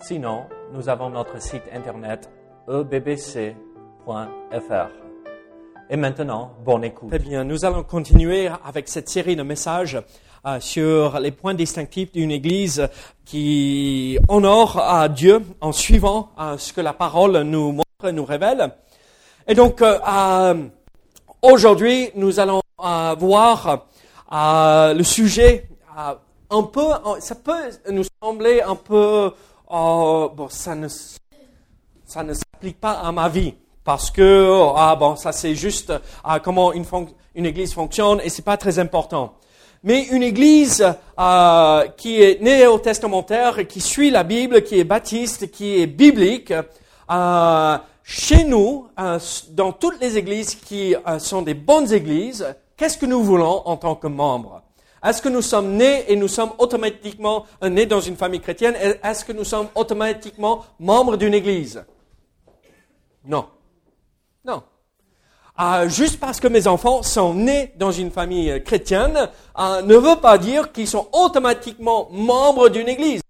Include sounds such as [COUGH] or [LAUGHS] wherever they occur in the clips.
Sinon, nous avons notre site internet ebbc.fr. Et maintenant, bonne écoute. Très bien, nous allons continuer avec cette série de messages euh, sur les points distinctifs d'une Église qui honore à Dieu en suivant euh, ce que la parole nous montre, nous révèle. Et donc, euh, aujourd'hui, nous allons voir le sujet un peu, ça peut nous sembler un peu oh, bon, ça ne, ça ne s'applique pas à ma vie. Parce que, ah bon, ça c'est juste ah, comment une, une église fonctionne et c'est pas très important. Mais une église euh, qui est néo-testamentaire, qui suit la Bible, qui est baptiste, qui est biblique, euh, chez nous, euh, dans toutes les églises qui sont des bonnes églises, qu'est-ce que nous voulons en tant que membres? Est-ce que nous sommes nés et nous sommes automatiquement euh, nés dans une famille chrétienne? Est-ce que nous sommes automatiquement membres d'une église? Non. Non. Euh, juste parce que mes enfants sont nés dans une famille euh, chrétienne ne veut pas dire qu'ils sont automatiquement membres d'une église.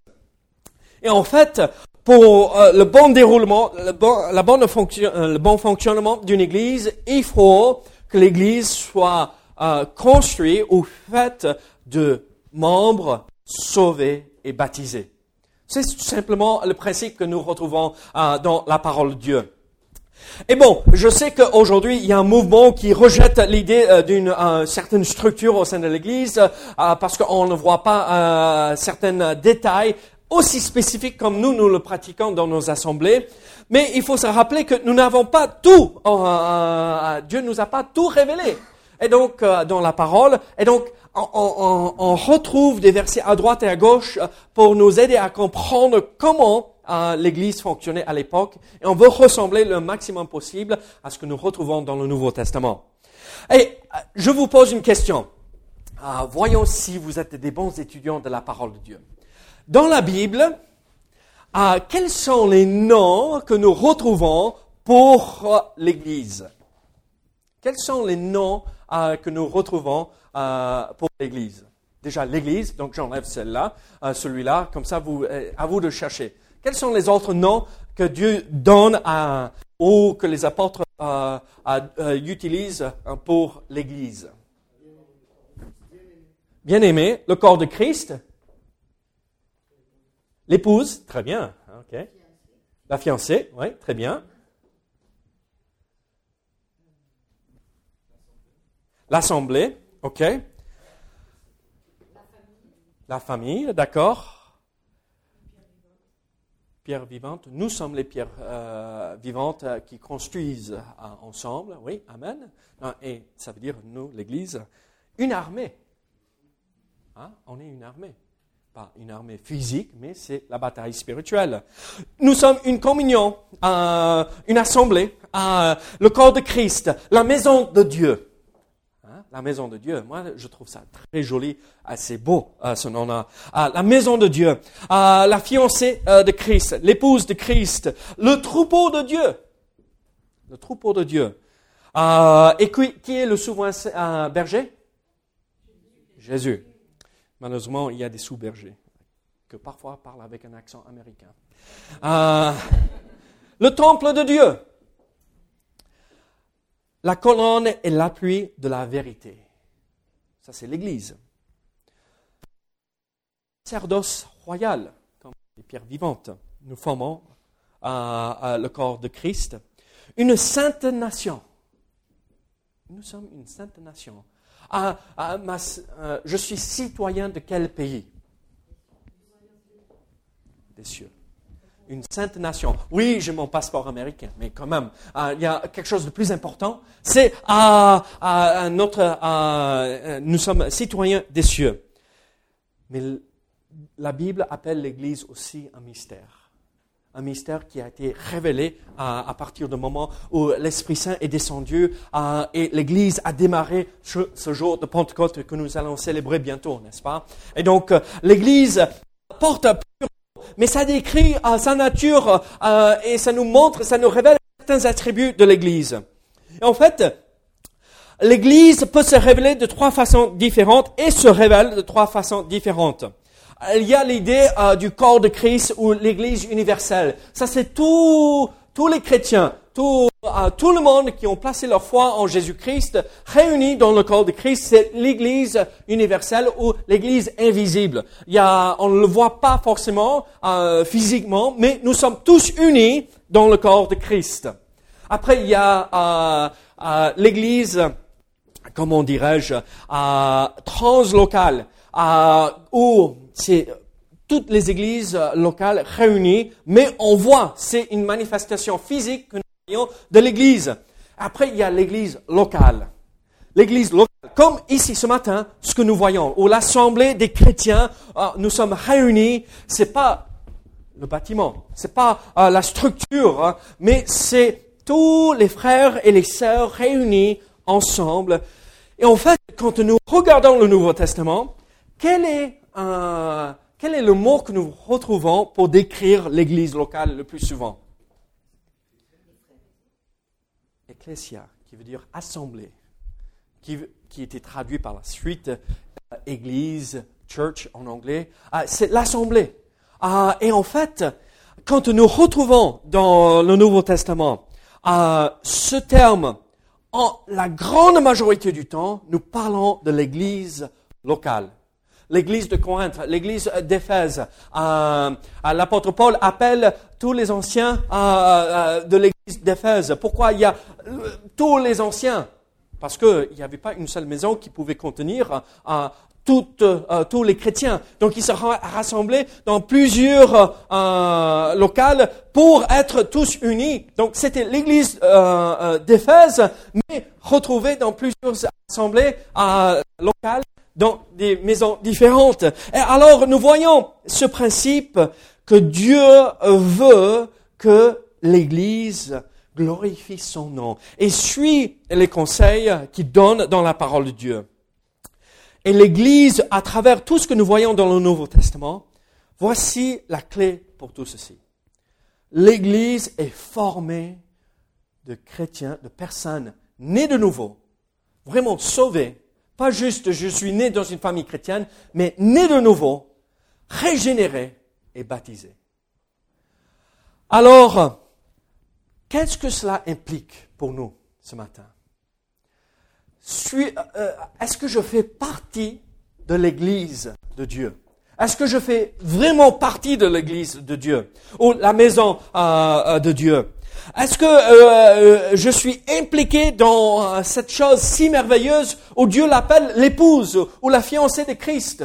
Et en fait, pour le bon déroulement, la bonne le bon fonctionnement d'une église, il faut que l'église soit euh, construit ou fait de membres sauvés et baptisés. C'est tout simplement le principe que nous retrouvons euh, dans la parole de Dieu. Et bon, je sais qu'aujourd'hui, il y a un mouvement qui rejette l'idée euh, d'une certaine structure au sein de l'Église parce qu'on ne voit pas certains détails aussi spécifiques comme nous, nous le pratiquons dans nos assemblées. Mais il faut se rappeler que nous n'avons pas tout, Dieu nous a pas tout révélé et donc euh, dans la parole. Et donc on, retrouve des versets à droite et à gauche euh, pour nous aider à comprendre comment euh, l'Église fonctionnait à l'époque. Et on veut ressembler le maximum possible à ce que nous retrouvons dans le Nouveau Testament. Et je vous pose une question. voyons si vous êtes des bons étudiants de la parole de Dieu. Dans la Bible, quels sont les noms que nous retrouvons pour l'Église? Quels sont les noms euh, que nous retrouvons euh, pour l'Église. Déjà, l'Église, donc j'enlève celle-là, euh, celui-là, comme ça, vous, à vous de chercher. Quels sont les autres noms que Dieu donne à, ou que les apôtres utilisent pour l'Église? Bien-aimé, le corps de Christ, l'épouse, très bien, ok. La fiancée, oui, très bien. L'assemblée, ok. La famille, d'accord. Pierre vivante. Nous sommes les pierres euh, vivantes euh, qui construisent euh, ensemble. Oui, Amen. Et ça veut dire, nous, l'Église, une armée. Hein? On est une armée. Pas une armée physique, mais c'est la bataille spirituelle. Nous sommes une communion, une assemblée, le corps de Christ, la maison de Dieu la maison de Dieu. Moi, je trouve ça très joli, assez beau, euh, ce nom-là. Euh, la maison de Dieu, euh, la fiancée de Christ, l'épouse de Christ, le troupeau de Dieu. Le troupeau de Dieu. et qui, est le souverain berger? Jésus. Malheureusement, il y a des sous-bergers que parfois parlent avec un accent américain. le temple de Dieu la colonne est l'appui de la vérité. Ça, c'est l'Église. Sacerdoce royal, comme les pierres vivantes, nous formons le corps de Christ. Une sainte nation. Nous sommes une sainte nation. Ah, ah, euh, je suis citoyen de quel pays? Des cieux une sainte nation. Oui, j'ai mon passeport américain, mais quand même, euh, il y a quelque chose de plus important. C'est euh, euh, nous sommes citoyens des cieux. Mais la Bible appelle l'Église aussi un mystère. un mystère qui a été révélé à, partir du moment où l'Esprit Saint est descendu et l'Église a démarré ce, jour de Pentecôte que nous allons célébrer bientôt, n'est-ce pas? Et donc l'Église porte mais ça décrit euh, sa nature euh, et ça nous montre, ça nous révèle certains attributs de l'Église. En fait, l'Église peut se révéler de trois façons différentes et se révèle de trois façons différentes. Il y a l'idée euh, du corps de Christ ou l'Église universelle. Ça, c'est tous les chrétiens, tout, euh, tout le monde qui ont placé leur foi en Jésus-Christ réunis dans le corps de Christ. C'est l'Église universelle ou l'Église invisible. Il y a, on ne le voit pas forcément euh, physiquement, mais nous sommes tous unis dans le corps de Christ. Après, il y a euh, euh, l'Église, comment dirais-je, euh, translocale, euh, où c'est toutes les églises locales réunies, mais on voit, c'est une manifestation physique que nous de l'église. Après, il y a l'église locale. L'église locale, comme ici ce matin, ce que nous voyons, où l'assemblée des chrétiens, euh, nous sommes réunis, c'est pas le bâtiment, c'est pas euh, la structure, hein, mais c'est tous les frères et les sœurs réunis ensemble. Et en fait, quand nous regardons le Nouveau Testament, quel est, euh, quel est le mot que nous retrouvons pour décrire l'Église locale le plus souvent? Ecclesia, qui veut dire assemblée, qui, qui était traduit par la suite euh, Église, church en anglais. Euh, c'est l'assemblée. Euh, et en fait, quand nous retrouvons dans le Nouveau Testament euh, ce terme, en la grande majorité du temps, nous parlons de l'Église locale l'église de Corinthe, l'église d'Éphèse. L'apôtre Paul appelle tous les anciens de l'église d'Éphèse. Pourquoi il y a euh, tous les anciens? Parce qu'il n'y avait pas une seule maison qui pouvait contenir euh, euh, tous les chrétiens. Donc ils se rassemblaient dans plusieurs euh, locales pour être tous unis. Donc c'était l'église euh, d'Éphèse, mais retrouvée dans plusieurs assemblées locales dans des maisons différentes. Et alors nous voyons ce principe que Dieu veut que l'Église glorifie son nom et suit les conseils qu'il donne dans la parole de Dieu. Et l'Église, à travers tout ce que nous voyons dans le Nouveau Testament, voici la clé pour tout ceci. L'Église est formée de chrétiens, de personnes nées de nouveau, vraiment sauvées, pas juste je suis né dans une famille chrétienne, mais né de nouveau, régénéré et baptisé. Alors, qu'est-ce que cela implique pour nous ce matin? Euh, Est-ce que je fais partie de l'Église de Dieu? Est-ce que je fais vraiment partie de l'Église de Dieu? Ou la maison euh, euh, de Dieu? Est-ce que je suis impliqué dans cette chose si merveilleuse où Dieu l'appelle l'épouse ou la fiancée de Christ?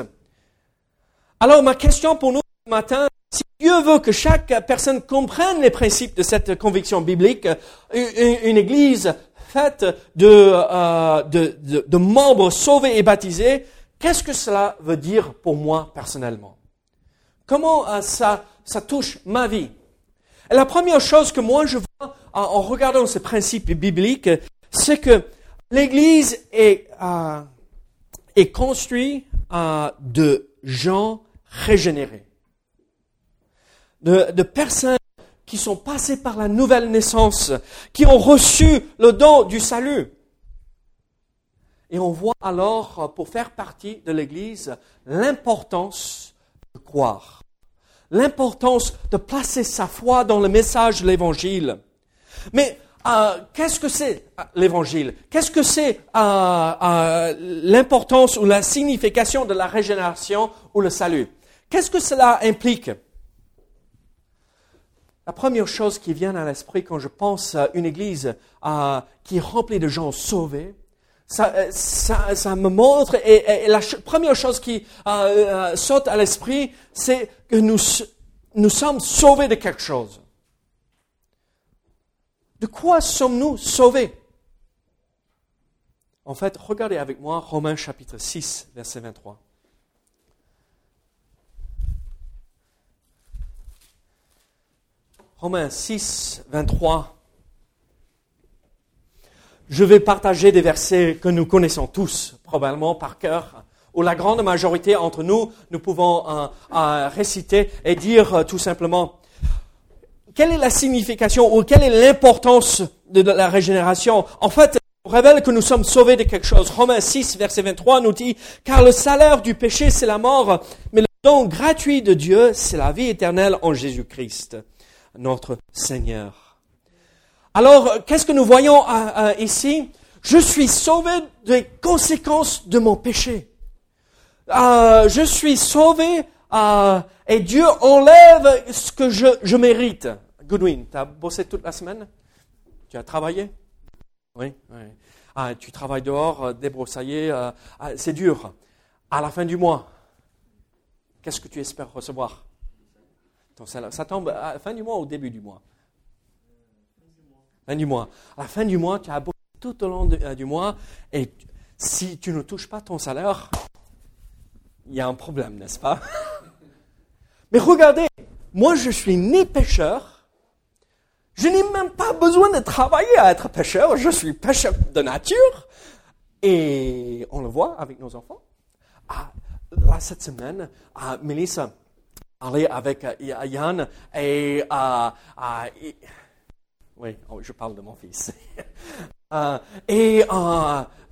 Alors ma question pour nous ce matin, Dieu veut que chaque personne comprenne les principes de cette conviction biblique, une, église faite de, euh, de, de, membres sauvés et baptisés, qu'est-ce que cela veut dire pour moi personnellement? Comment euh, ça, ça touche ma vie? La première chose que moi je vois en, regardant ces principes bibliques, c'est que l'Église est, euh, est construite euh, de gens régénérés, de, personnes qui sont passées par la nouvelle naissance, qui ont reçu le don du salut. Et on voit alors, pour faire partie de l'Église, l'importance de croire l'importance de placer sa foi dans le message de l'Évangile. Mais euh, qu'est-ce que c'est euh, l'Évangile? Qu'est-ce que c'est euh, l'importance ou la signification de la régénération ou le salut? Qu'est-ce que cela implique? La première chose qui vient à l'esprit quand je pense à une église qui est remplie de gens sauvés, ça, ça, me montre, et, la première chose qui euh, saute à l'esprit, c'est que nous, nous sommes sauvés de quelque chose. De quoi sommes-nous sauvés? En fait, regardez avec moi Romains chapitre 6, verset 23. Romains 6, 23. Je vais partager des versets que nous connaissons tous, probablement par cœur, où la grande majorité entre nous, nous pouvons euh, réciter et dire euh, tout simplement, quelle est la signification ou quelle est l'importance de la régénération? En fait, on révèle que nous sommes sauvés de quelque chose. Romains 6, verset 23 nous dit, car le salaire du péché, c'est la mort, mais le don gratuit de Dieu, c'est la vie éternelle en Jésus-Christ notre Seigneur. Alors, qu'est-ce que nous voyons euh, euh, ici? Je suis sauvé des conséquences de mon péché. Euh, je suis sauvé et Dieu enlève ce que je, mérite. Goodwin, tu as bossé toute la semaine? Tu as travaillé? Oui. oui. Ah, tu travailles dehors, débroussaillé, ah, c'est dur. À la fin du mois, qu'est-ce que tu espères recevoir? Ça tombe à la fin du mois ou au début du mois? Fin du mois. À la fin du mois, tu as bossé tout au long euh, du mois et si tu ne touches pas ton salaire, il y a un problème, n'est-ce pas? [LAUGHS] Mais regardez, moi je suis ni pêcheur, je n'ai même pas besoin de travailler à être pêcheur, je suis pêcheur de nature. Et on le voit avec nos enfants. Ah, là, cette semaine, ah, Mélissa, aller avec euh, Yann et, euh, euh, oui, oh, je parle de mon fils. [LAUGHS] et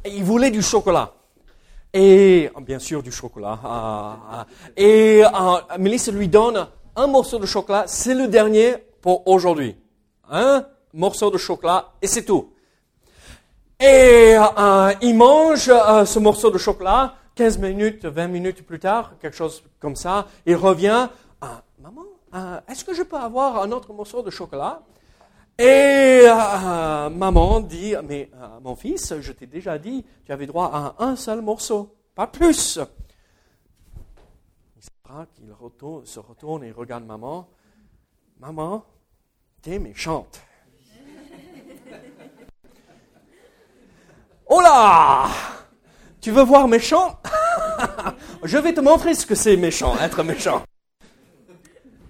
il voulait du chocolat. Et bien sûr du chocolat. et Mélissa lui donne un morceau de chocolat. C'est le dernier pour aujourd'hui. Un morceau de chocolat et c'est tout. Et il mange ce morceau de chocolat 15 minutes, 20 minutes plus tard, quelque chose comme ça, il revient, maman, est-ce que je peux avoir un autre morceau de chocolat? Et ah, maman dit, mais mon fils, je t'ai déjà dit, tu avais droit à un seul morceau, pas plus. Il se retourne et regarde maman. Maman, t'es méchante. [LAUGHS] oh tu veux voir méchant? [LAUGHS] Je vais te montrer ce que c'est méchant, être méchant.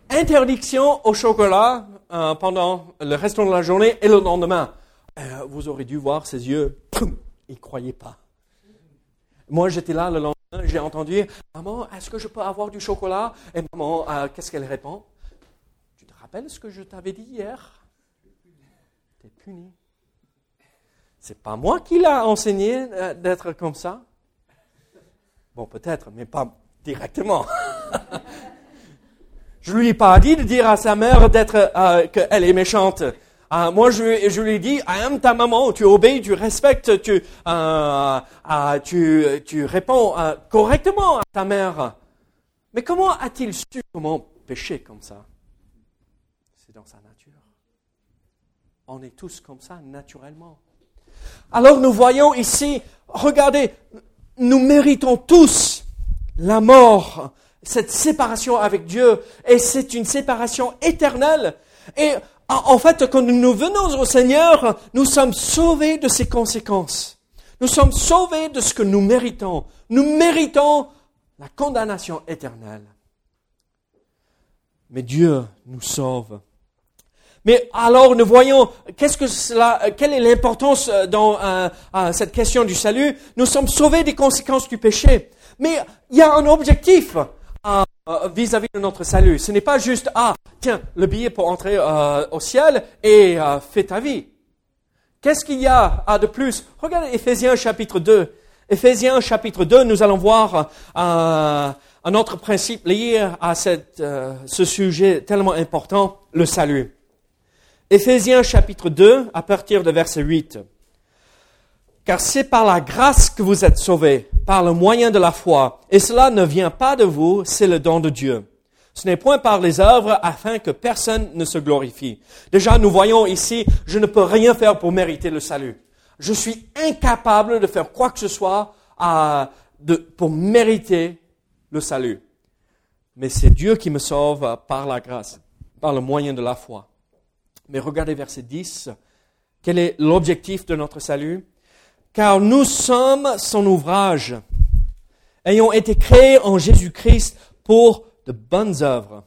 Interdiction au chocolat euh, pendant le restant de la journée et le lendemain. Euh, vous aurez dû voir ses yeux. Il ne croyait pas. Moi, j'étais là le lendemain, j'ai entendu Maman, est-ce que je peux avoir du chocolat? Et maman, euh, qu'est-ce qu'elle répond Tu te rappelles ce que je t'avais dit hier? Tu es puni. C'est pas moi qui l'a enseigné d'être comme ça. Bon, peut-être, mais pas directement. [LAUGHS] je lui ai pas dit de dire à sa mère d'être euh, qu'elle est méchante. Euh, moi, je, lui ai dit, am ta maman, tu obéis, tu respectes, tu, euh, tu, tu réponds correctement à ta mère. Mais comment a-t-il su comment pécher comme ça? C'est dans sa nature. On est tous comme ça naturellement. Alors nous voyons ici, regardez, nous méritons tous la mort, cette séparation avec Dieu, et c'est une séparation éternelle. Et en fait, quand nous venons au Seigneur, nous sommes sauvés de ses conséquences. Nous sommes sauvés de ce que nous méritons. Nous méritons la condamnation éternelle. Mais Dieu nous sauve mais alors nous voyons qu'est-ce que cela, quelle est l'importance euh, dans euh, euh, cette question du salut? Nous sommes sauvés des conséquences du péché, mais il y a un objectif vis-à-vis de notre salut. Ce n'est pas juste ah tiens le billet pour entrer au ciel et fais ta vie. Qu'est-ce qu'il y a de plus? Regardez Éphésiens chapitre 2. Éphésiens chapitre 2, nous allons voir un autre principe lié à cette, ce sujet tellement important, le salut. Éphésiens chapitre 2, à partir de verset 8. Car c'est par la grâce que vous êtes sauvés, par le moyen de la foi, et cela ne vient pas de vous, c'est le don de Dieu. Ce n'est point par les œuvres afin que personne ne se glorifie. Déjà, nous voyons ici, je ne peux rien faire pour mériter le salut. Je suis incapable de faire quoi que ce soit pour mériter le salut. Mais c'est Dieu qui me sauve par la grâce, par le moyen de la foi. Mais regardez verset 10. Quel est l'objectif de notre salut? Car nous sommes son ouvrage, ayant été créés en Jésus-Christ pour de bonnes œuvres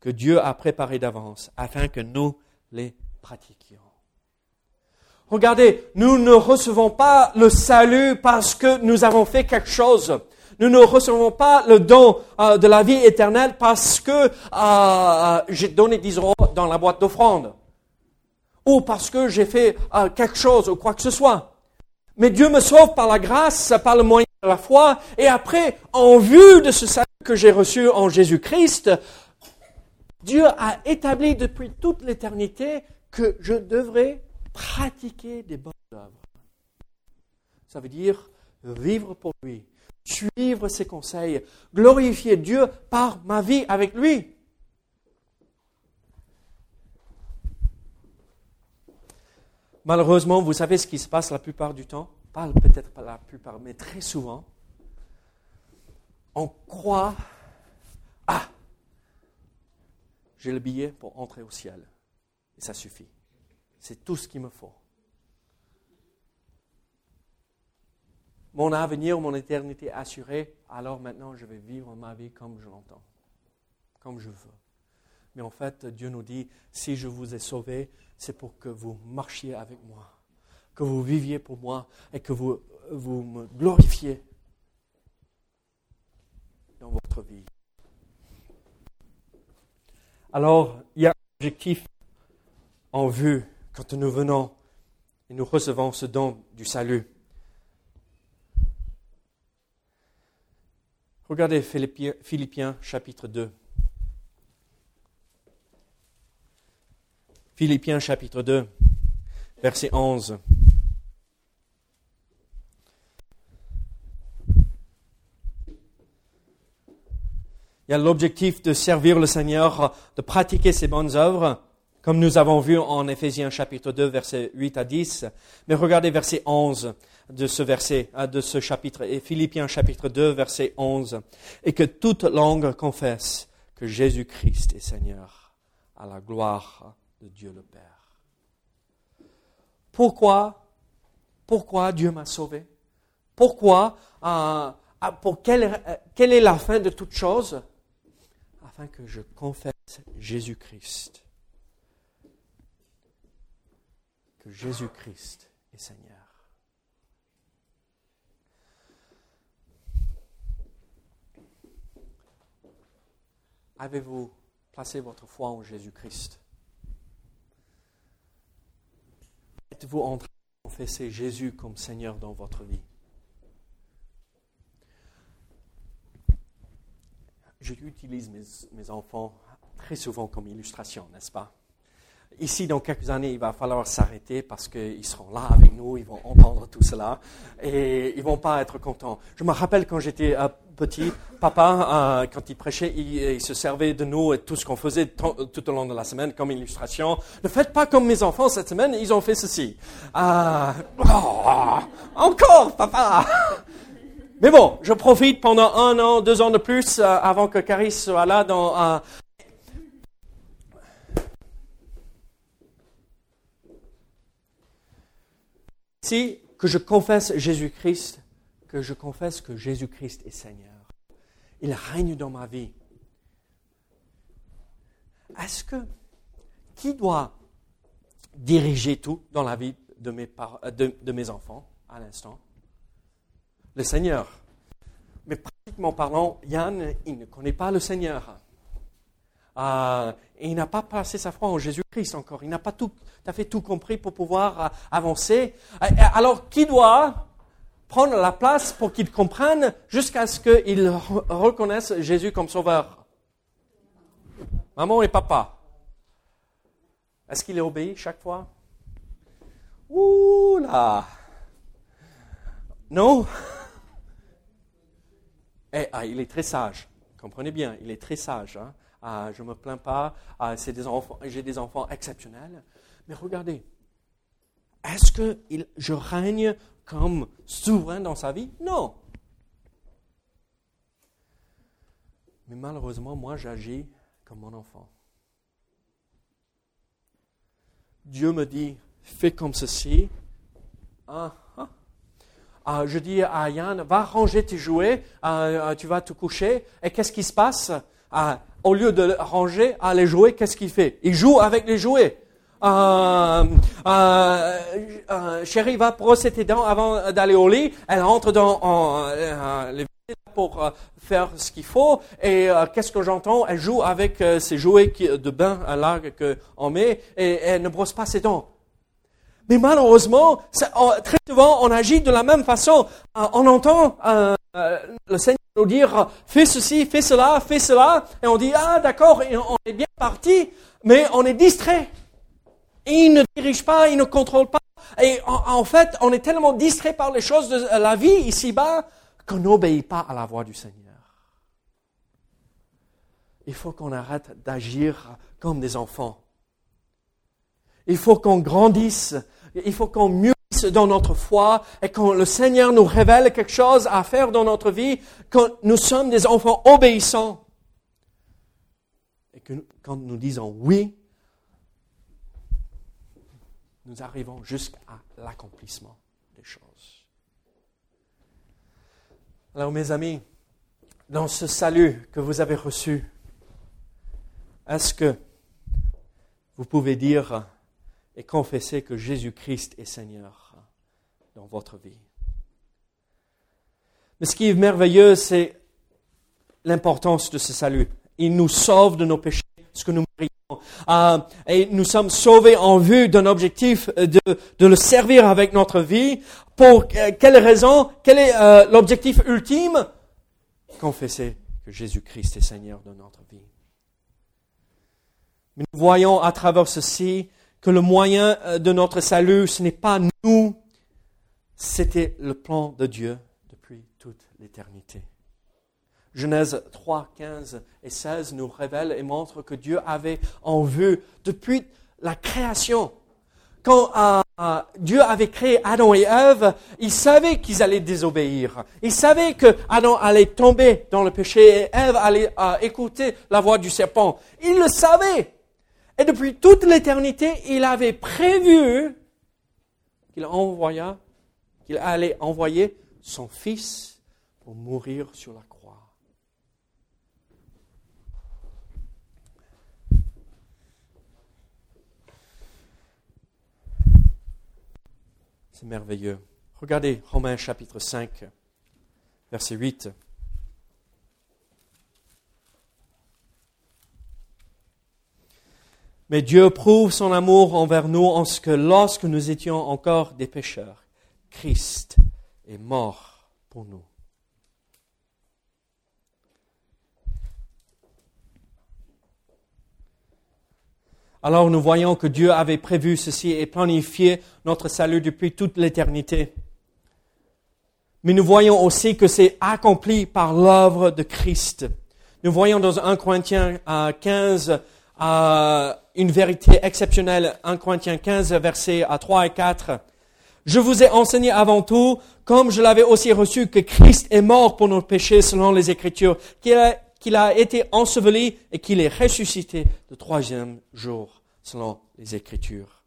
que Dieu a préparées d'avance afin que nous les pratiquions. Regardez, nous ne recevons pas le salut parce que nous avons fait quelque chose. Nous ne recevons pas le don euh, de la vie éternelle parce que euh, j'ai donné 10 euros dans la boîte d'offrande. Ou parce que j'ai fait euh, quelque chose ou quoi que ce soit. Mais Dieu me sauve par la grâce, par le moyen de la foi. Et après, en vue de ce salut que j'ai reçu en Jésus-Christ, Dieu a établi depuis toute l'éternité que je devrais pratiquer des bonnes œuvres. Ça veut dire vivre pour lui, suivre ses conseils, glorifier Dieu par ma vie avec lui. Malheureusement, vous savez ce qui se passe la plupart du temps Pas peut-être pas la plupart, mais très souvent. On croit, ah, j'ai le billet pour entrer au ciel. Et ça suffit. C'est tout ce qu'il me faut. Mon avenir, mon éternité assurée, alors maintenant je vais vivre ma vie comme je l'entends, comme je veux. Mais en fait, Dieu nous dit, si je vous ai sauvé, c'est pour que vous marchiez avec moi, que vous viviez pour moi et que vous, vous me glorifiez dans votre vie. Alors, il y a un objectif en vue quand nous venons et nous recevons ce don du salut. Regardez Philippiens, chapitre 2. Philippiens chapitre 2, verset 11. Il y a l'objectif de servir le Seigneur, de pratiquer ses bonnes œuvres, comme nous avons vu en Éphésiens chapitre 2, verset 8 à 10. Mais regardez verset 11 de ce verset, hein, de ce chapitre, et Philippiens chapitre 2, verset 11, et que toute langue confesse que Jésus-Christ est Seigneur, à la gloire de Dieu le Père. Pourquoi, pourquoi Dieu m'a sauvé? Pourquoi, euh, ah, pour quelle, quelle est la fin de toute chose? Afin que je confesse Jésus-Christ. Jésus-Christ est Seigneur. Avez-vous placé votre foi en Jésus-Christ? Êtes-vous en train de confesser Jésus comme Seigneur dans votre vie? J'utilise mes, mes enfants très souvent comme illustration, n'est-ce pas? Ici, dans quelques années, il va falloir s'arrêter parce qu'ils seront là avec nous, ils vont entendre tout cela et ils vont pas être contents. Je me rappelle quand j'étais euh, petit, papa, euh, quand il prêchait, il, se servait de nous et tout ce qu'on faisait tout au long de la semaine comme illustration. Ne faites pas comme mes enfants cette semaine, ils ont fait ceci. Euh, oh, encore, papa mais bon, je profite pendant un an, deux ans de plus avant que Caris soit là dans, Si que je confesse Jésus-Christ, que je confesse que Jésus-Christ est Seigneur. Il règne dans ma vie. Est-ce que qui doit diriger tout dans la vie de mes, de, de mes enfants à l'instant? Le Seigneur. Mais pratiquement parlant, Yann, il ne connaît pas le Seigneur. Il n'a pas passé sa foi en Jésus-Christ encore. Il n'a pas tout à fait tout compris pour pouvoir euh, avancer. Euh, alors, qui doit prendre la place pour qu'il comprenne jusqu'à ce qu'il reconnaisse Jésus comme sauveur? Maman et papa. Est-ce qu'il est obéi chaque fois? Ouh là Non? [LAUGHS] Eh, ah, Il est très sage. Comprenez bien, il est très sage. Hein? Ah, je ne me plains pas, ah, j'ai des enfants exceptionnels. Mais regardez, est-ce que je règne comme souverain dans sa vie? Non. Mais malheureusement, moi, j'agis comme mon enfant. Dieu me dit, fais comme ceci. Ah, ah. je dis à Yann, va ranger tes jouets, tu vas te coucher. Et qu'est-ce qui se passe? Au lieu de ranger à les jouets, qu'est-ce qu'il fait? Il joue avec les jouets. Euh, euh, euh, chérie va brosser tes dents avant d'aller au lit. Elle entre dans euh, les pour faire ce qu'il faut. Et qu'est-ce que j'entends? Elle joue avec ses jouets de bain à qu'on met et elle ne brosse pas ses dents. Mais malheureusement, très souvent, on agit de la même façon. on entend le Seigneur nous dire fais ceci, fais cela, fais cela, et on dit ah d'accord, on est bien parti, mais on est distrait. il ne dirige pas, il ne contrôle pas. Et en, fait, on est tellement distrait par les choses de la vie ici-bas qu'on n'obéit pas à la voix du Seigneur. Il faut qu'on arrête d'agir comme des enfants. Il faut qu'on grandisse. Il faut qu'on mûrisse dans notre foi et quand le Seigneur nous révèle quelque chose à faire dans notre vie, quand nous sommes des enfants obéissants. Et que quand nous disons oui, nous arrivons jusqu'à l'accomplissement des choses. Alors mes amis, dans ce salut que vous avez reçu, est-ce que vous pouvez dire et confesser que Jésus-Christ est Seigneur? Dans votre vie Mais ce qui est merveilleux, c'est l'importance de ce salut. Il nous sauve de nos péchés, ce que nous méritons. Euh, et nous sommes sauvés en vue d'un objectif de, de, le servir avec notre vie. Pour quelle raison? Quel est euh, l'objectif ultime? Confesser que Jésus-Christ est Seigneur de notre vie. Mais nous voyons à travers ceci que le moyen euh, de notre salut, ce n'est pas nous, c'était le plan de Dieu depuis toute l'éternité. Genèse 3, 15 et 16 nous révèlent et montrent que Dieu avait en vue depuis la création. Quand euh, Dieu avait créé Adam et Ève, il savait qu'ils allaient désobéir. Il savait que Adam allait tomber dans le péché et Ève allait euh, écouter la voix du serpent. Il le savait. Et depuis toute l'éternité, il avait prévu qu'il envoya, qu'il allait envoyer son fils pour mourir sur la croix. C'est merveilleux. Regardez Romains chapitre 5, verset 8. Mais Dieu prouve son amour envers nous en ce que lorsque nous étions encore des pécheurs, Christ est mort pour nous. Alors nous voyons que Dieu avait prévu ceci et planifié notre salut depuis toute l'éternité. Mais nous voyons aussi que c'est accompli par l'œuvre de Christ. Nous voyons dans 1 Corinthiens 15 une vérité exceptionnelle. 1 Corinthiens 15 versets 3 et 4. Je vous ai enseigné avant tout, comme je l'avais aussi reçu, que Christ est mort pour nos péchés selon les Écritures, qu'il a, été enseveli et qu'il est ressuscité le troisième jour, selon les Écritures.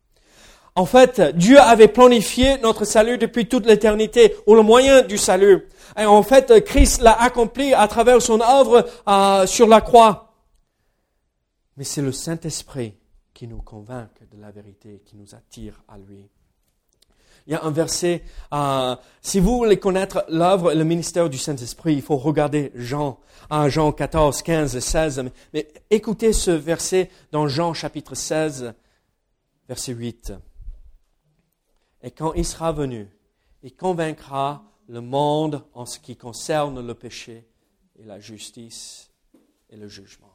En fait, Dieu avait planifié notre salut depuis toute l'éternité, ou le moyen du salut. Et en fait, Christ l'a accompli à travers son œuvre euh, sur la croix. Mais c'est le Saint-Esprit qui nous convainc de la vérité, qui nous attire à lui. Il y a un verset, euh, si vous voulez connaître l'œuvre et le ministère du Saint-Esprit, il faut regarder Jean, euh, Jean 14, 15, 16. Mais écoutez ce verset dans Jean chapitre 16, verset 8. Et quand il sera venu, il convaincra le monde en ce qui concerne le péché et la justice et le jugement.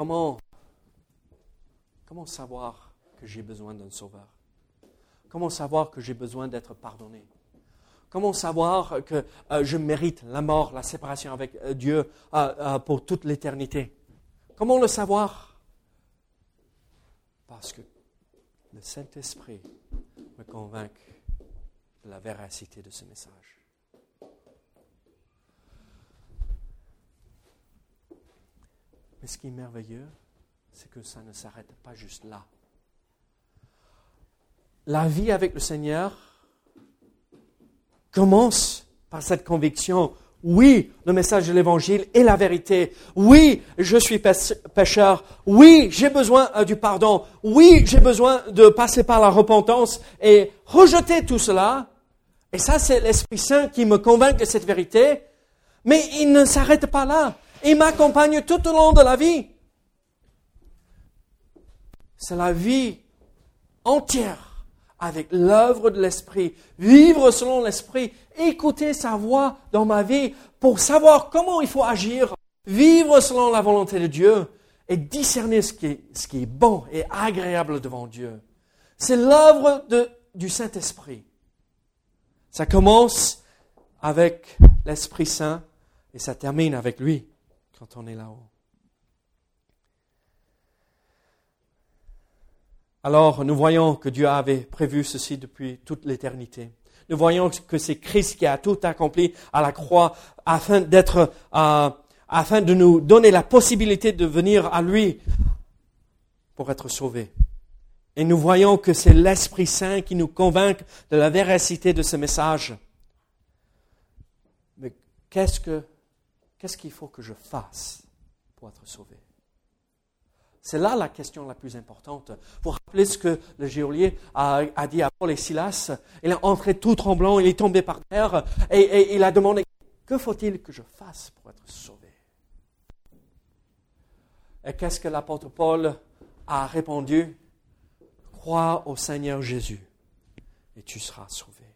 Comment, savoir que j'ai besoin d'un sauveur? Comment savoir que j'ai besoin d'être pardonné? Comment savoir que euh, je mérite la mort, la séparation avec euh, Dieu euh, pour toute l'éternité? Comment le savoir? Parce que le Saint-Esprit me convainc de la véracité de ce message. Mais ce qui est merveilleux, c'est que ça ne s'arrête pas juste là. La vie avec le Seigneur commence par cette conviction. Oui, le message de l'évangile est la vérité. Oui, je suis pécheur. Oui, j'ai besoin euh, du pardon. Oui, j'ai besoin de passer par la repentance et rejeter tout cela. Et ça, c'est l'Esprit Saint qui me convainc de cette vérité. Mais il ne s'arrête pas là. Il m'accompagne tout au long de la vie. C'est la vie entière avec l'œuvre de l'Esprit, vivre selon l'Esprit, écouter sa voix dans ma vie pour savoir comment il faut agir, vivre selon la volonté de Dieu et discerner ce qui est, ce qui est bon et agréable devant Dieu. C'est l'œuvre du Saint-Esprit. Ça commence avec l'Esprit Saint et ça termine avec lui quand on est là-haut. Alors nous voyons que Dieu avait prévu ceci depuis toute l'éternité. Nous voyons que c'est Christ qui a tout accompli à la croix euh, afin de nous donner la possibilité de venir à lui pour être sauvés. Et nous voyons que c'est l'Esprit Saint qui nous convainc de la véracité de ce message. Mais qu'est-ce que, qu'est-ce qu'il faut que je fasse pour être sauvé? C'est là la question la plus importante. Vous rappelez ce que le géolier a, dit à Paul et Silas? Il est entré tout tremblant, il est tombé par terre et, il a demandé Que faut-il que je fasse pour être sauvé? Et qu'est-ce que l'apôtre Paul a répondu? Crois au Seigneur Jésus et tu seras sauvé.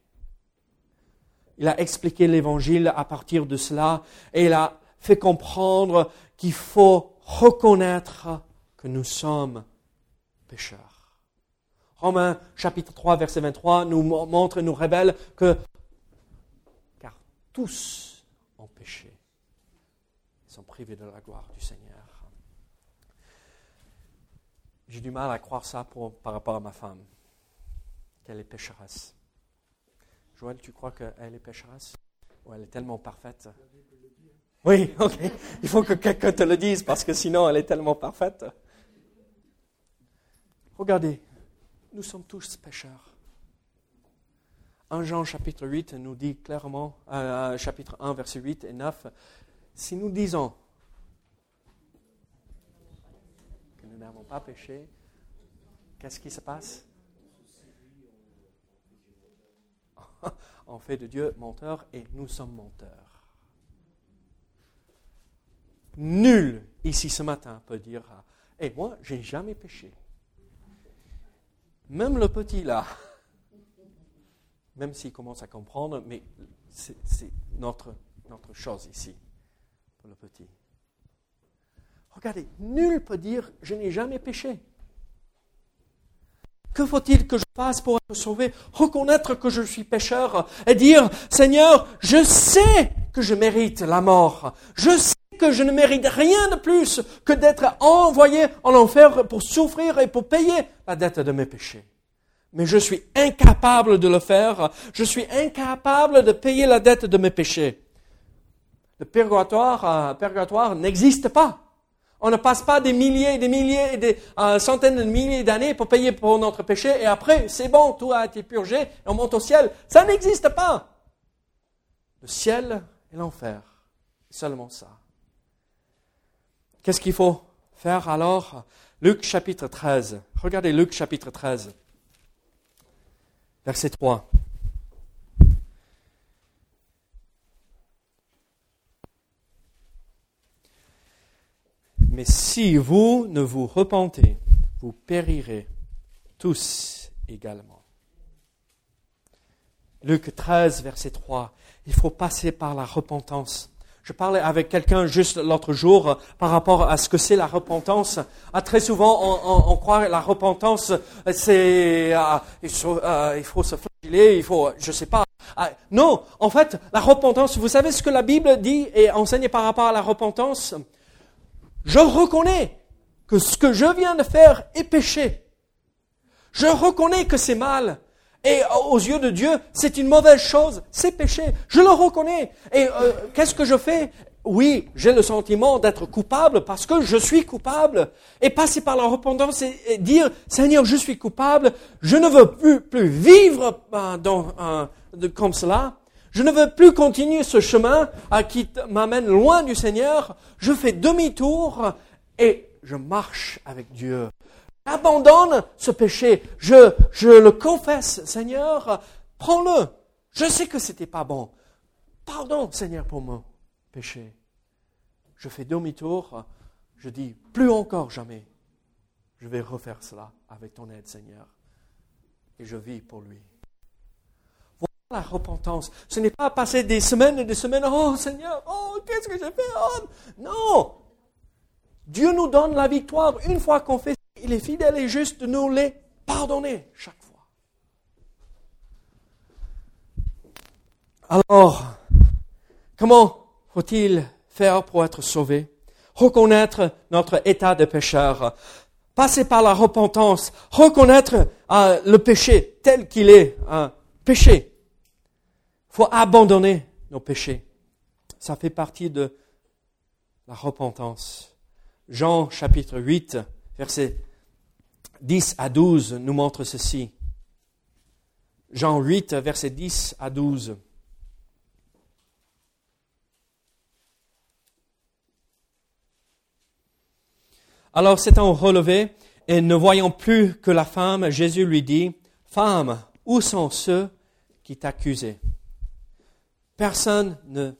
Il a expliqué l'évangile à partir de cela et il a fait comprendre qu'il faut reconnaître que nous sommes pécheurs. Romains chapitre 3 verset 23 nous montre et nous révèle que car tous ont péché, ils sont privés de la gloire du Seigneur. J'ai du mal à croire ça par rapport à ma femme, qu'elle est pécheresse. Joël, tu crois qu'elle est pécheresse? Ou elle est tellement parfaite? Oui, ok. Il faut que quelqu'un te le dise parce que sinon elle est tellement parfaite. Regardez, nous sommes tous pécheurs. 1 Jean chapitre 8 nous dit clairement, euh, chapitre 1 verset 8 et 9, si nous disons que nous n'avons pas péché, qu'est-ce qui se passe? [LAUGHS] On fait de Dieu menteur et nous sommes menteurs. Nul ici ce matin peut dire, et eh, moi, j'ai jamais péché. Même le petit là, [LAUGHS] même s'il commence à comprendre, mais c'est notre chose ici, pour le petit. Regardez, nul peut dire je n'ai jamais péché. Que faut-il que je fasse pour être sauvé Reconnaître que je suis pécheur et dire Seigneur, je sais que je mérite la mort. Je sais que je ne mérite rien de plus que d'être envoyé en enfer pour souffrir et pour payer la dette de mes péchés. Mais je suis incapable de le faire. Je suis incapable de payer la dette de mes péchés. Le purgatoire, euh, purgatoire n'existe pas. On ne passe pas des milliers et des milliers et des euh, centaines de milliers d'années pour payer pour notre péché et après, c'est bon, tout a été purgé on monte au ciel. Ça n'existe pas. Le ciel et l'enfer. Seulement ça. Qu'est-ce qu'il faut faire alors? Luc chapitre 13. Regardez Luc chapitre 13. Verset 3. Mais si vous ne vous repentez, vous périrez tous également. Luc 13, verset 3. Il faut passer par la repentance. Je parlais avec quelqu'un juste l'autre jour par rapport à ce que c'est la repentance. Ah, très souvent, on, on, croit que la repentance, c'est euh, il, faut, euh, il faut se flageller, il faut, je sais pas. Ah, non, en fait, la repentance, vous savez ce que la Bible dit et enseigne par rapport à la repentance? Je reconnais que ce que je viens de faire est péché. Je reconnais que c'est mal. Et aux yeux de Dieu, c'est une mauvaise chose, c'est péché. Je le reconnais. Et euh, qu'est-ce que je fais? Oui, j'ai le sentiment d'être coupable parce que je suis coupable. Et passer par la repentance et, dire, Seigneur, je suis coupable, je ne veux plus, vivre euh, dans, euh, comme cela. Je ne veux plus continuer ce chemin à qui m'amène loin du Seigneur. Je fais demi-tour et je marche avec Dieu. J'abandonne ce péché. Je, le confesse, Seigneur. Prends-le. Je sais que c'était pas bon. Pardon, Seigneur, pour mon péché. Je fais demi-tour. Je dis, plus encore jamais. Je vais refaire cela avec ton aide, Seigneur. Et je vis pour lui la repentance. Ce n'est pas passer des semaines et des semaines, oh Seigneur, oh, qu'est-ce que j'ai fait? Oh, non! Dieu nous donne la victoire une fois qu'on fait. Il est fidèle et juste de nous les pardonner chaque fois. Alors, comment faut-il faire pour être sauvé? Reconnaître notre état de pécheur. Passer par la repentance. Reconnaître euh, le péché tel qu'il est. un péché faut abandonner nos péchés. Ça fait partie de la repentance. Jean chapitre 8, versets 10 à 12 nous montre ceci. Jean 8, versets 10 à 12. Alors s'étant relevé et ne voyant plus que la femme, Jésus lui dit, Femme, où sont ceux qui t'accusaient? Personne ne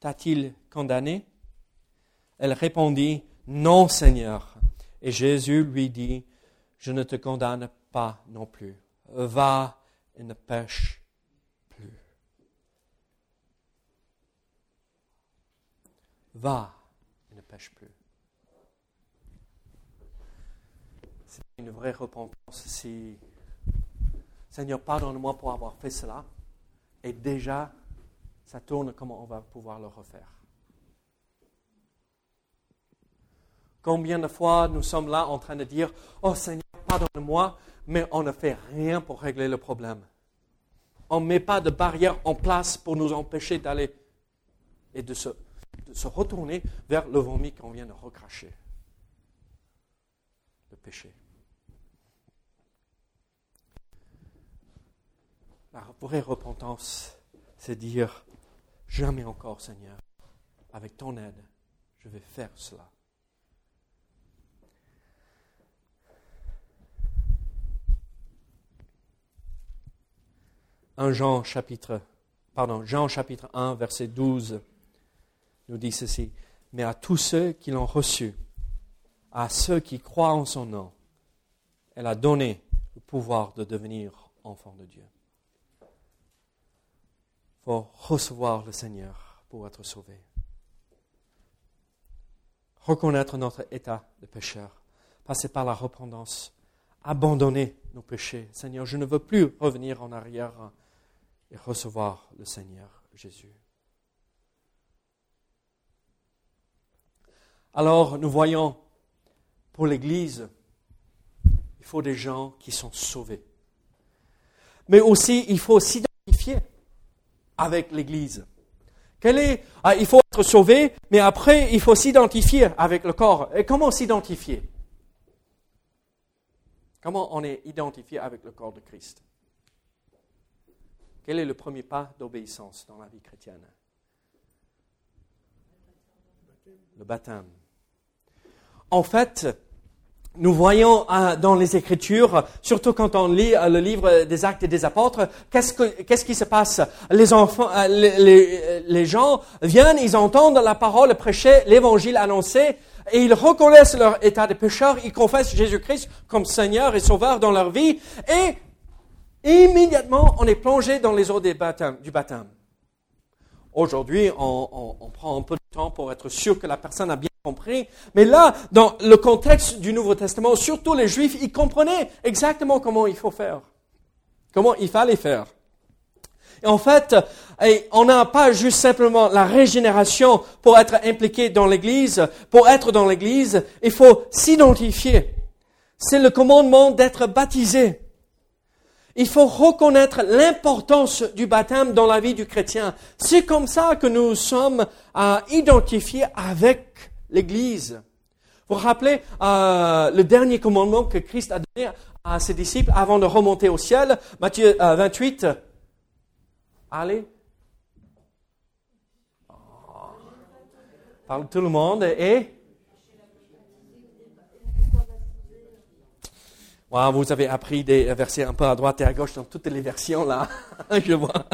t'a-t-il condamné? Elle répondit, Non, Seigneur. Et Jésus lui dit, Je ne te condamne pas non plus. Va et ne pêche plus. Va et ne pêche plus. C'est une vraie repentance si, Seigneur, pardonne-moi pour avoir fait cela. Et déjà, ça tourne, comment on va pouvoir le refaire. Combien de fois nous sommes là en train de dire, oh Seigneur, pardonne-moi, mais on ne fait rien pour régler le problème. On ne met pas de barrière en place pour nous empêcher d'aller et de se, de se retourner vers le vomi qu'on vient de recracher. Le péché. La vraie repentance, c'est dire, Jamais encore, Seigneur. Avec ton aide, je vais faire cela. Un Jean chapitre, pardon, Jean chapitre 1, verset 12 nous dit ceci. Mais à tous ceux qui l'ont reçu, à ceux qui croient en son nom, elle a donné le pouvoir de devenir enfants de Dieu faut recevoir le Seigneur pour être sauvé. Reconnaître notre état de pécheur, passer par la repentance, abandonner nos péchés. Seigneur, je ne veux plus revenir en arrière et recevoir le Seigneur Jésus. Alors, nous voyons, pour l'Église, il faut des gens qui sont sauvés. Mais aussi, il faut s'identifier avec l'Église. Ah, il faut être sauvé, mais après, il faut s'identifier avec le corps. Et comment s'identifier? Comment on est identifié avec le corps de Christ? Quel est le premier pas d'obéissance dans la vie chrétienne? Le baptême. En fait, nous voyons euh, dans les Écritures, surtout quand on lit euh, le livre des Actes et des Apôtres, qu'est-ce, qui se passe? Euh, les, gens viennent, ils entendent la parole prêchée, l'Évangile annoncé, et ils reconnaissent leur état de pécheur, ils confessent Jésus-Christ comme Seigneur et Sauveur dans leur vie, et immédiatement on est plongé dans les eaux du baptême. Aujourd'hui, on prend un peu de temps pour être sûr que la personne a bien compris. Mais là, dans le contexte du Nouveau Testament, surtout les Juifs, ils comprenaient exactement comment il faut faire, comment il fallait faire. En fait, on n'a pas juste simplement la régénération pour être impliqué dans l'Église. Pour être dans l'Église, il faut s'identifier. C'est le commandement d'être baptisé. Il faut reconnaître l'importance du baptême dans la vie du chrétien. C'est comme ça que nous sommes identifiés avec l'Église. Vous vous rappelez euh, le dernier commandement que Christ a donné à ses disciples avant de remonter au ciel, Matthieu euh, 28. Allez. Oh. Parle tout le monde et... Vous avez appris des versets un peu à droite et à gauche dans toutes les versions là, [LAUGHS] je vois.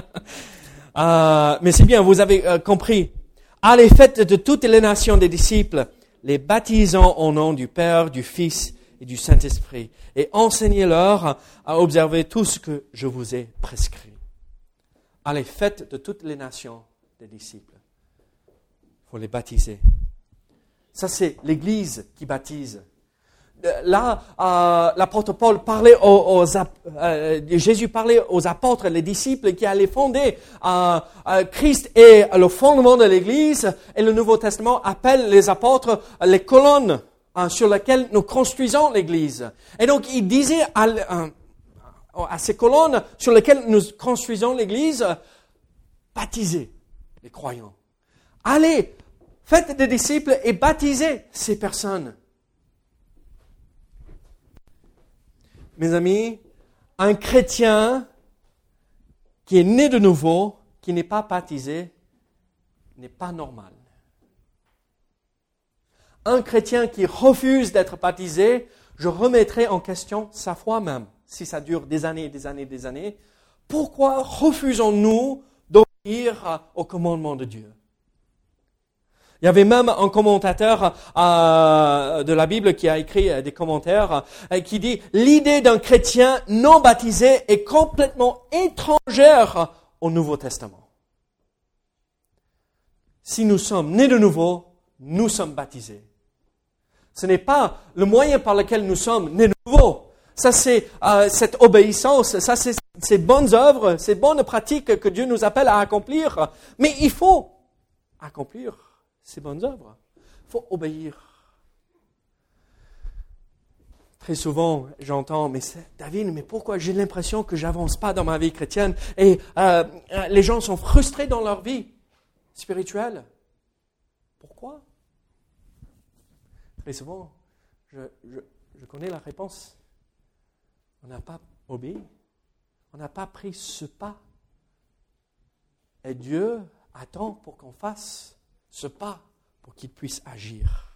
Euh, mais c'est bien, vous avez compris. Allez, faites de toutes les nations des disciples, les baptisant au nom du Père, du Fils et du Saint-Esprit, et enseignez-leur à observer tout ce que je vous ai prescrit. Allez, faites de toutes les nations des disciples. Il faut les baptiser. Ça, c'est l'Église qui baptise là, euh, l'apôtre Paul parlait aux, euh, Jésus parlait aux apôtres, les disciples qui allaient fonder euh, Christ est le fondement de l'Église et le Nouveau Testament appelle les apôtres les colonnes sur lesquelles nous construisons l'Église. Et donc il disait à, à ces colonnes sur lesquelles nous construisons l'Église, baptisez les croyants. Allez, faites des disciples et baptisez ces personnes. Mes amis, un chrétien qui est né de nouveau, qui n'est pas baptisé, n'est pas normal. Un chrétien qui refuse d'être baptisé, je remettrai en question sa foi même, si ça dure des années des années des années. Pourquoi refusons-nous d'obéir au commandement de Dieu? Il y avait même un commentateur euh, de la Bible qui a écrit euh, des commentaires euh, qui dit l'idée d'un chrétien non baptisé est complètement étrangère au Nouveau Testament. Si nous sommes nés de nouveau, nous sommes baptisés. Ce n'est pas le moyen par lequel nous sommes nés de nouveau. Ça, c'est cette obéissance, ça, c'est ces bonnes œuvres, ces bonnes pratiques que Dieu nous appelle à accomplir. Mais il faut accomplir ces bonnes œuvres. Il faut obéir. Très souvent, j'entends, mais David, mais pourquoi j'ai l'impression que j'avance pas dans ma vie chrétienne et euh, euh, les gens sont frustrés dans leur vie spirituelle? Pourquoi? Très souvent, je connais la réponse. On n'a pas obéi. On n'a pas pris ce pas. Et Dieu attend pour qu'on fasse ce pas pour qu'il puisse agir.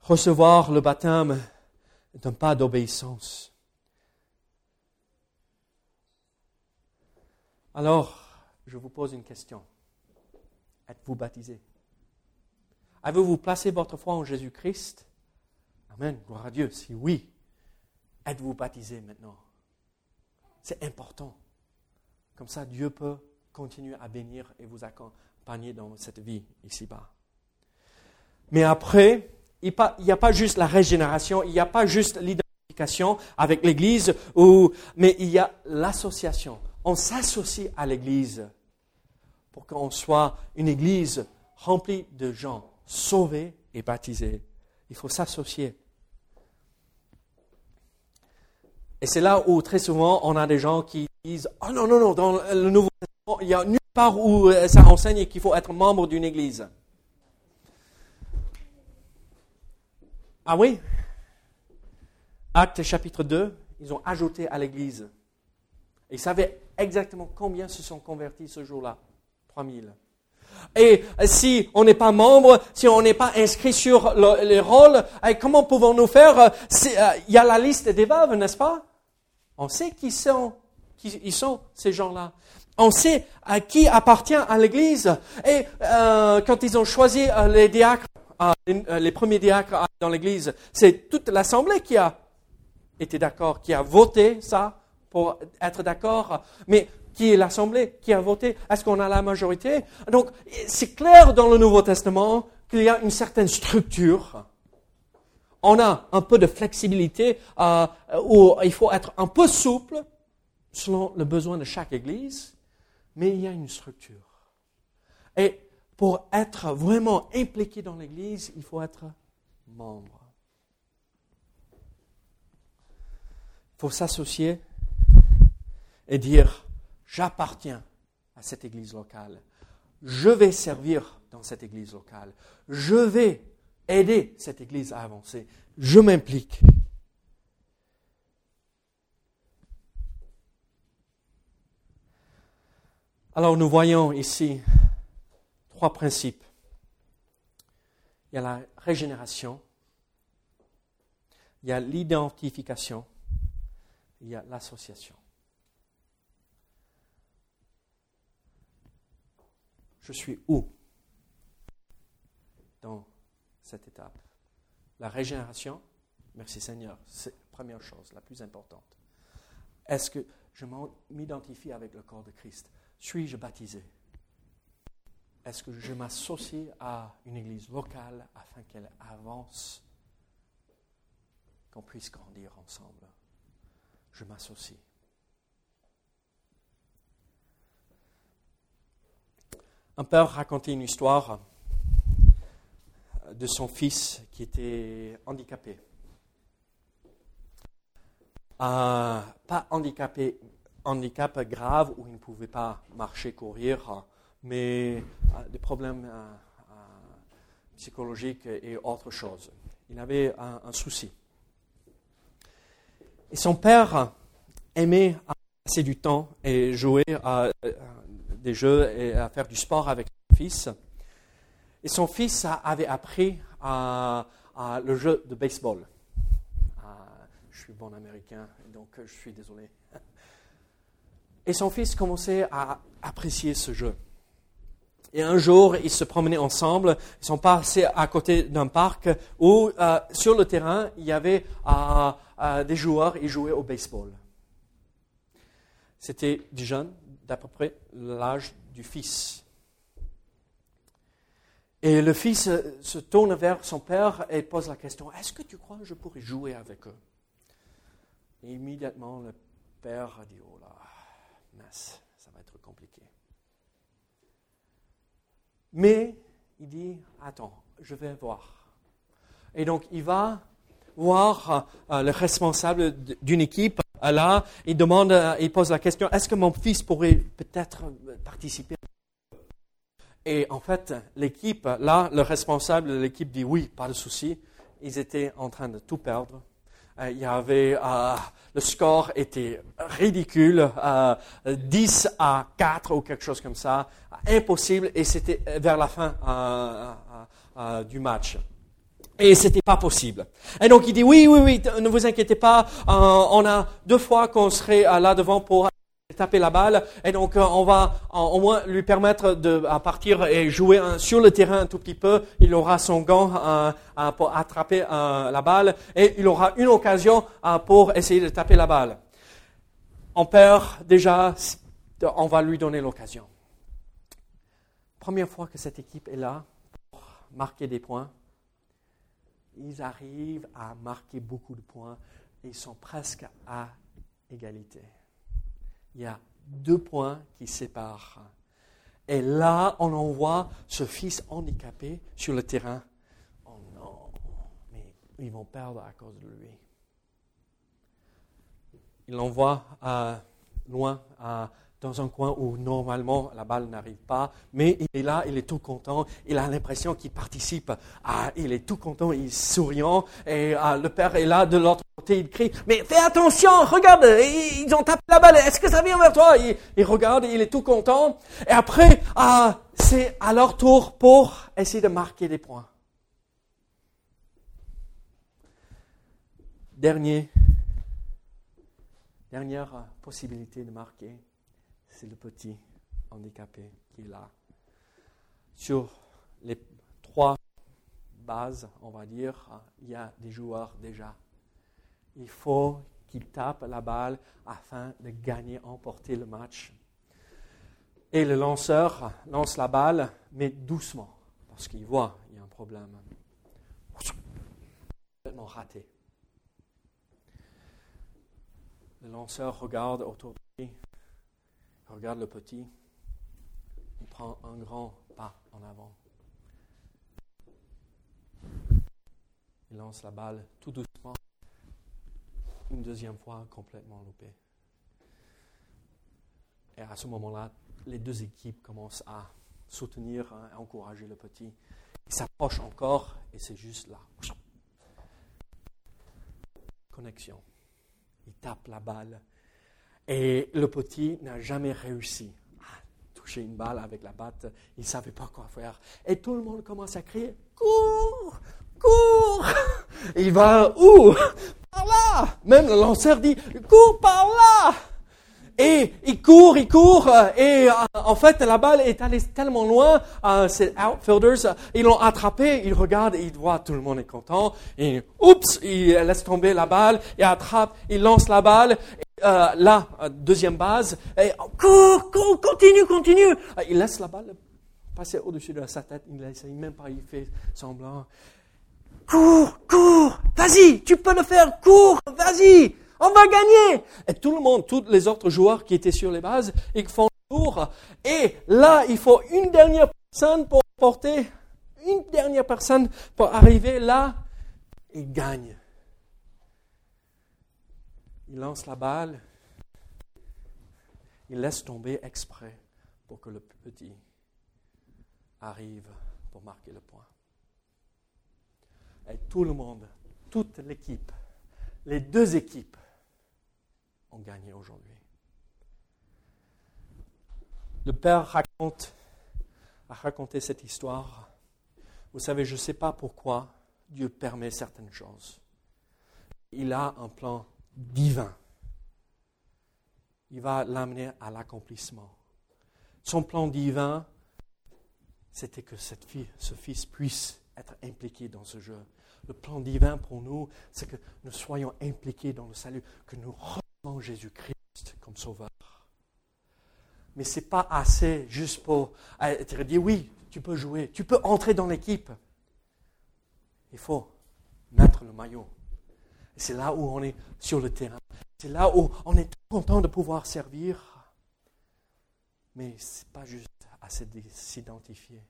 Recevoir le baptême est un pas d'obéissance. Alors, je vous pose une question. Êtes-vous baptisé? Avez-vous placé votre foi en Jésus-Christ? Amen, gloire à Dieu. Si oui, êtes-vous baptisé maintenant? C'est important. Comme ça, Dieu peut continuer à bénir et vous accompagner dans cette vie ici-bas. Mais après, il n'y a pas juste la régénération, il n'y a pas juste l'identification avec l'Église, mais il y a l'association. On s'associe à l'Église pour qu'on soit une Église remplie de gens sauvés et baptisés. Il faut s'associer. Et c'est là où très souvent on a des gens qui disent Oh non, non, non, dans le Nouveau il n'y a nulle part où euh, ça enseigne qu'il faut être membre d'une église. Ah oui? Acte chapitre 2, ils ont ajouté à l'église. Ils savaient exactement combien se sont convertis ce jour-là. 3000. Et si on n'est pas membre, si on n'est pas inscrit sur les rôles, comment pouvons-nous faire euh, Il y a la liste des veuves, n'est-ce pas? On sait qui sont, qui sont ces gens-là on sait à qui appartient à l'Église. Et euh, quand ils ont choisi euh, les diacres, euh, les premiers diacres dans l'Église, c'est toute l'Assemblée qui a été d'accord, qui a voté ça pour être d'accord. Mais qui est l'Assemblée qui a voté? Est-ce qu'on a la majorité? Donc, c'est clair dans le Nouveau Testament qu'il y a une certaine structure. On a un peu de flexibilité où il faut être un peu souple selon le besoin de chaque Église mais il y a une structure. Et pour être vraiment impliqué dans l'Église, il faut être membre. Il faut s'associer et dire, j'appartiens à cette Église locale. Je vais servir dans cette Église locale. Je vais aider cette Église à avancer. Je m'implique. Alors nous voyons ici trois principes. Il y a la régénération, il y a l'identification, il y a l'association. Je suis où? Dans cette étape. La régénération, merci Seigneur, c'est la première chose, la plus importante. Est-ce que je m'identifie avec le corps de Christ? Suis-je baptisé? Est-ce que je m'associe à une église locale afin qu'elle avance, qu'on puisse grandir ensemble? Je m'associe. Un père racontait une histoire de son fils qui était handicapé. Euh, pas handicapé, handicap grave où il ne pouvait pas marcher, courir, mais euh, des problèmes euh, psychologiques et autre chose. Il avait un, souci. Et son père aimait passer du temps et jouer à des jeux et à faire du sport avec son fils. Et son fils avait appris le jeu de baseball. je suis bon américain, donc je suis désolé. Et son fils commençait à apprécier ce jeu. Et un jour, ils se promenaient ensemble. Ils sont passés à côté d'un parc où, euh, sur le terrain, il y avait euh, euh, des joueurs. Ils jouaient au baseball. C'était des jeunes, d'à peu près l'âge du fils. Et le fils se tourne vers son père et pose la question, est-ce que tu crois que je pourrais jouer avec eux? Et immédiatement, le père a dit, oh là, mince, ça va être compliqué. Mais il dit, attends, je vais voir. Et donc il va voir euh, le responsable d'une équipe là, il demande, euh, il pose la question, est-ce que mon fils pourrait peut-être participer Et en fait, l'équipe, là, le responsable de l'équipe dit oui, pas de souci. Ils étaient en train de tout perdre. Euh, il y avait, euh, le score était ridicule, 10 à 4 ou quelque chose comme ça, impossible, et c'était vers la fin du match. Et c'était pas possible. Et donc il dit oui, oui, oui, ne vous inquiétez pas, euh, on a deux fois qu'on serait euh, là devant pour taper la balle, et donc euh, on va au moins lui permettre de partir et jouer sur le terrain un tout petit peu. Il aura son gant pour attraper la balle, et il aura une occasion pour essayer de taper la balle. On perd déjà, on va lui donner l'occasion. Première fois que cette équipe est là pour marquer des points ils arrivent à marquer beaucoup de points ils sont presque à égalité. Il y a deux points qui séparent. Et là, on envoie ce fils handicapé sur le terrain. Oh non, mais ils vont perdre à cause de lui. Il l'envoie loin à dans un coin où normalement la balle n'arrive pas, mais il est là, il est tout content, il a l'impression qu'il participe, il est tout content, il est souriant, et ah, le père est là de l'autre côté, il crie, mais fais attention, regarde, ils ont tapé la balle, est-ce que ça vient vers toi? Il, regarde, il est tout content, et après, ah, c'est à leur tour pour essayer de marquer des points. Dernier, dernière possibilité de marquer c'est le petit handicapé qui est là. Sur les trois bases, on va dire, il y a des joueurs déjà. Il faut qu'ils tapent la balle afin de gagner, emporter le match. Et le lanceur lance la balle, mais doucement, parce qu'il voit qu'il y a un problème. Complètement raté. Le lanceur regarde autour de lui Regarde le petit. Il prend un grand pas en avant. Il lance la balle tout doucement. Une deuxième fois, complètement loupé. Et à ce moment-là, les deux équipes commencent à soutenir, à encourager le petit. Il s'approche encore et c'est juste là. Connexion. Il tape la balle et le petit n'a jamais réussi à toucher une balle avec la batte. Il ne savait pas quoi faire. Et tout le monde commence à crier, cours, cours. il va où? Par là. Même le lanceur dit, cours par là. Et il court, il court, et euh, en fait la balle est allée tellement loin, euh, ces outfielders, ils l'ont attrapé, ils regardent, ils voient tout le monde est content, et oups, il laisse tomber la balle, il attrape, il lance la balle, et, là, deuxième base, et cours, cours, continue, continue. Il laisse la balle passer au-dessus de sa tête, il n'essaye même pas, il fait semblant. Cours, cours, vas-y, tu peux le faire, cours, vas-y. On va gagner. Et tout le monde, tous les autres joueurs qui étaient sur les bases, ils font tour. Et là, il faut une dernière personne pour porter, une dernière personne pour arriver là. Il gagne. Il lance la balle. Il laisse tomber exprès pour que le petit arrive pour marquer le point. Et tout le monde, toute l'équipe, les deux équipes ont gagné aujourd'hui. Le Père raconte, a raconté cette histoire. Vous savez, je ne sais pas pourquoi Dieu permet certaines choses. Il a un plan divin. Il va l'amener à l'accomplissement. Son plan divin, c'était que cette fille, ce fils puisse être impliqué dans ce jeu. Le plan divin pour nous, c'est que nous soyons impliqués dans le salut, que nous Jésus-Christ comme sauveur. Mais ce n'est pas assez juste pour être dit oui, tu peux jouer, tu peux entrer dans l'équipe. Il faut mettre le maillot. C'est là où on est sur le terrain. C'est là où on est content de pouvoir servir. Mais ce n'est pas juste de s'identifier.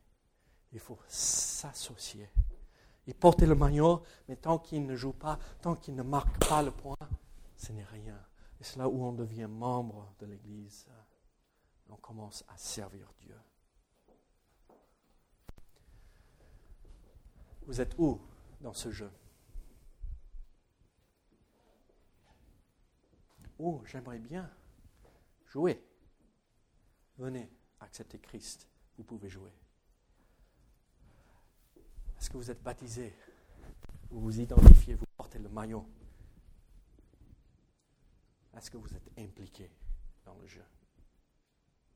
Il faut s'associer. Il porte le maillot, mais tant qu'il ne joue pas, tant qu'il ne marque pas le point, ce n'est rien. Et c'est là où on devient membre de l'Église. On commence à servir Dieu. Vous êtes où dans ce jeu? Oh, j'aimerais bien jouer. Venez, accepter Christ. Vous pouvez jouer. Est-ce que vous êtes baptisé? Vous vous identifiez, vous portez le maillot est-ce que vous êtes impliqué dans le jeu?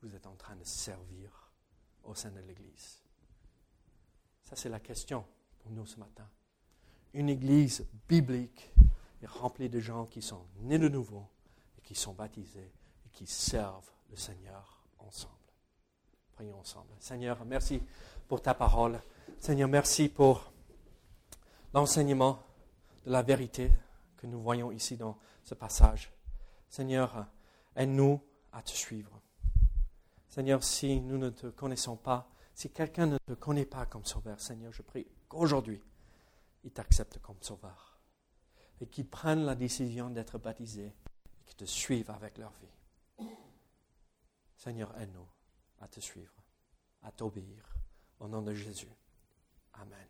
Vous êtes en train de servir au sein de l'Église Ça, c'est la question pour nous ce matin. Une Église biblique est remplie de gens qui sont nés de nouveau qui sont baptisés et qui servent le Seigneur ensemble. Prions ensemble. Seigneur, merci pour ta parole. Seigneur, merci pour l'enseignement de la vérité que nous voyons ici dans ce passage. Seigneur, aide-nous à te suivre. Seigneur, si nous ne te connaissons pas, si quelqu'un ne te connaît pas comme sauveur, Seigneur, je prie qu'aujourd'hui, il t'accepte comme sauveur et qu'il prenne la décision d'être baptisé te suive avec leur vie. Seigneur, aide-nous à te suivre, à t'obéir. Au nom de Jésus. Amen.